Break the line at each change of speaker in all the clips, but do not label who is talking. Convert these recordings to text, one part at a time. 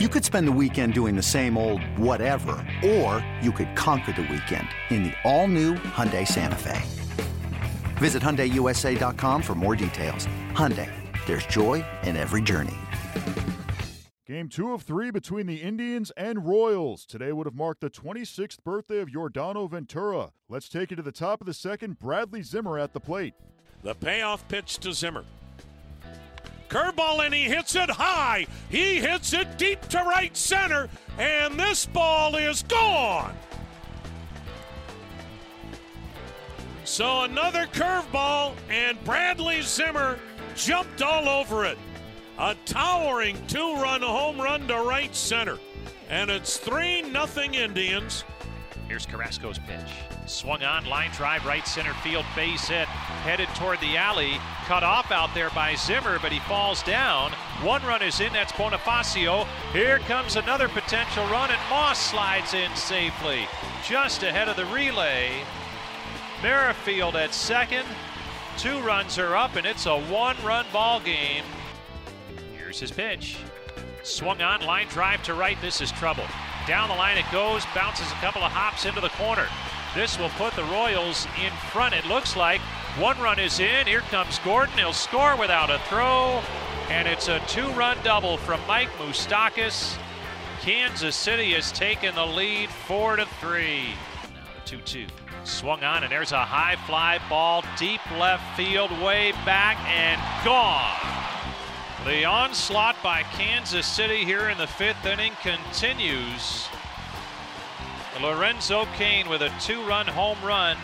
You could spend the weekend doing the same old whatever, or you could conquer the weekend in the all-new Hyundai Santa Fe. Visit HyundaiUSA.com for more details. Hyundai, there's joy in every journey.
Game two of three between the Indians and Royals. Today would have marked the 26th birthday of Yordano Ventura. Let's take it to the top of the second. Bradley Zimmer at the plate.
The payoff pitch to Zimmer. Curveball and he hits it high. He hits it deep to right center, and this ball is gone. So another curveball, and Bradley Zimmer jumped all over it. A towering two run home run to right center. And it's 3 nothing Indians.
Here's Carrasco's pitch. Swung on, line drive, right center field, base hit. Headed toward the alley. Cut off out there by Zimmer, but he falls down. One run is in, that's Bonifacio. Here comes another potential run, and Moss slides in safely. Just ahead of the relay. Merrifield at second. Two runs are up, and it's a one run ball game. Here's his pitch. Swung on, line drive to right. This is trouble. Down the line it goes, bounces a couple of hops into the corner. This will put the Royals in front, it looks like. One run is in. Here comes Gordon. He'll score without a throw. And it's a two run double from Mike Moustakas. Kansas City has taken the lead 4 to 3. Now the 2 2. Swung on, and there's a high fly ball deep left field, way back, and gone. The onslaught by Kansas City here in the fifth inning continues. Lorenzo Cain with a two-run home run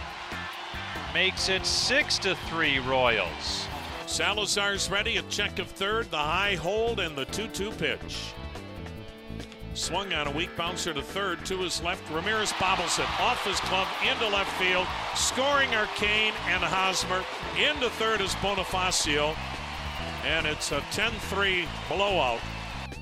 makes it six to three Royals.
Salazar's ready, a check of third, the high hold, and the 2 2 pitch. Swung on a weak bouncer to third, to his left. Ramirez bobbles it off his glove into left field. Scoring are Cain and Hosmer. Into third is Bonifacio. And it's a 10 3 blowout.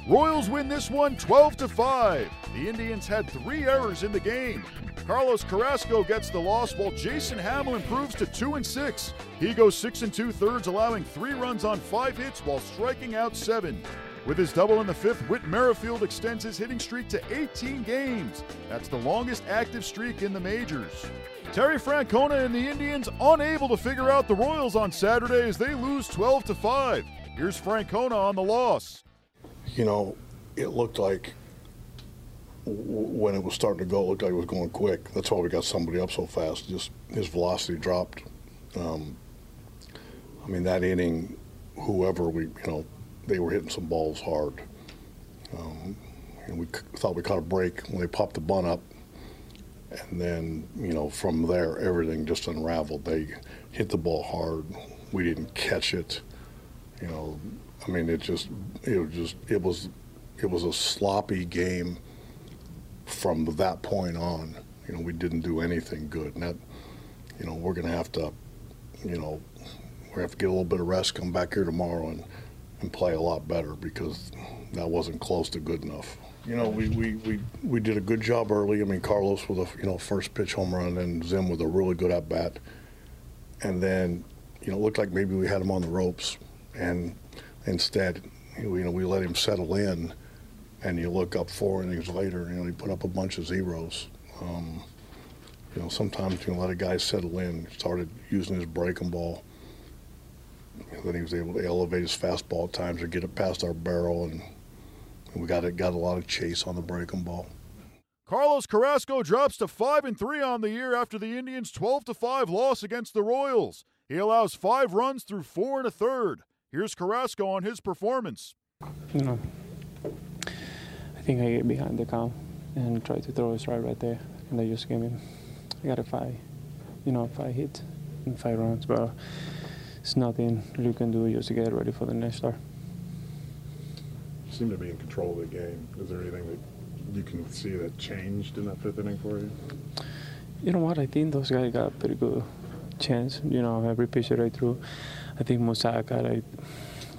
Royals win this one 12 5. The Indians had three errors in the game. Carlos Carrasco gets the loss while Jason Hammel improves to 2 and 6. He goes 6 and 2 thirds, allowing three runs on five hits while striking out seven. With his double in the fifth, Whit Merrifield extends his hitting streak to 18 games. That's the longest active streak in the majors. Terry Francona and the Indians unable to figure out the Royals on Saturday as they lose 12 to 5. Here's Francona on the loss.
You know, it looked like when it was starting to go, it looked like it was going quick. That's why we got somebody up so fast. Just his velocity dropped. Um, I mean, that inning, whoever we, you know, they were hitting some balls hard. Um, and we thought we caught a break when they popped the bunt up. And then, you know, from there, everything just unraveled. They hit the ball hard. We didn't catch it. You know, I mean, it just, it was just, it was, it was a sloppy game from that point on. You know, we didn't do anything good. And that, you know, we're going to have to, you know, to have to get a little bit of rest, come back here tomorrow and, and play a lot better because that wasn't close to good enough. You know, we, we, we, we did a good job early. I mean, Carlos with a you know first pitch home run and Zim with a really good at bat, and then you know it looked like maybe we had him on the ropes, and instead you know we let him settle in, and you look up four innings later, you know he put up a bunch of zeros. Um, you know sometimes you know let a guy settle in. Started using his breaking ball. Then he was able to elevate his fastball at times or get it past our barrel and we got it, got a lot of chase on the breaking ball.
Carlos Carrasco drops to 5 and 3 on the year after the Indians' 12 to 5 loss against the Royals. He allows 5 runs through 4 and a third. Here's Carrasco on his performance.
You know, I think I get behind the count and try to throw a strike right there, and I just gave him. I got a five, you know, five hits and five runs, but it's nothing you can do just to get ready for the next start.
You seem to be in control of the game. Is there anything that you can see that changed in that fifth inning for you?
You know what? I think those guys got a pretty good chance. You know, every pitch that I threw, I think Musaka, I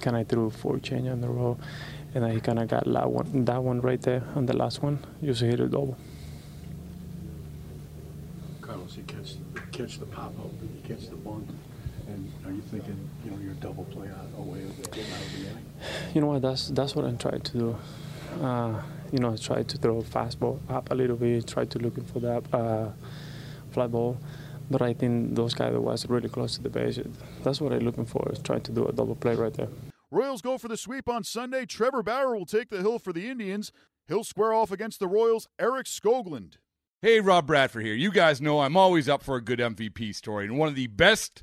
kind of threw four change on the row, and I kind of got that one, that one right there on the last one. You just hit a double.
Carlos, you catch catch the pop up, and you catch the bunt, and are you thinking, you know, your double play out away of getting out of the inning?
You know what? That's that's what I'm trying to do. uh, you know, I try to throw a fastball up a little bit, try to looking for that uh, fly ball. But I think those guys was really close to the base. That's what I'm looking for, is trying to do a double play right there.
Royals go for the sweep on Sunday. Trevor Bauer will take the hill for the Indians. He'll square off against the Royals' Eric Skoglund.
Hey, Rob Bradford here. You guys know I'm always up for a good MVP story, and one of the best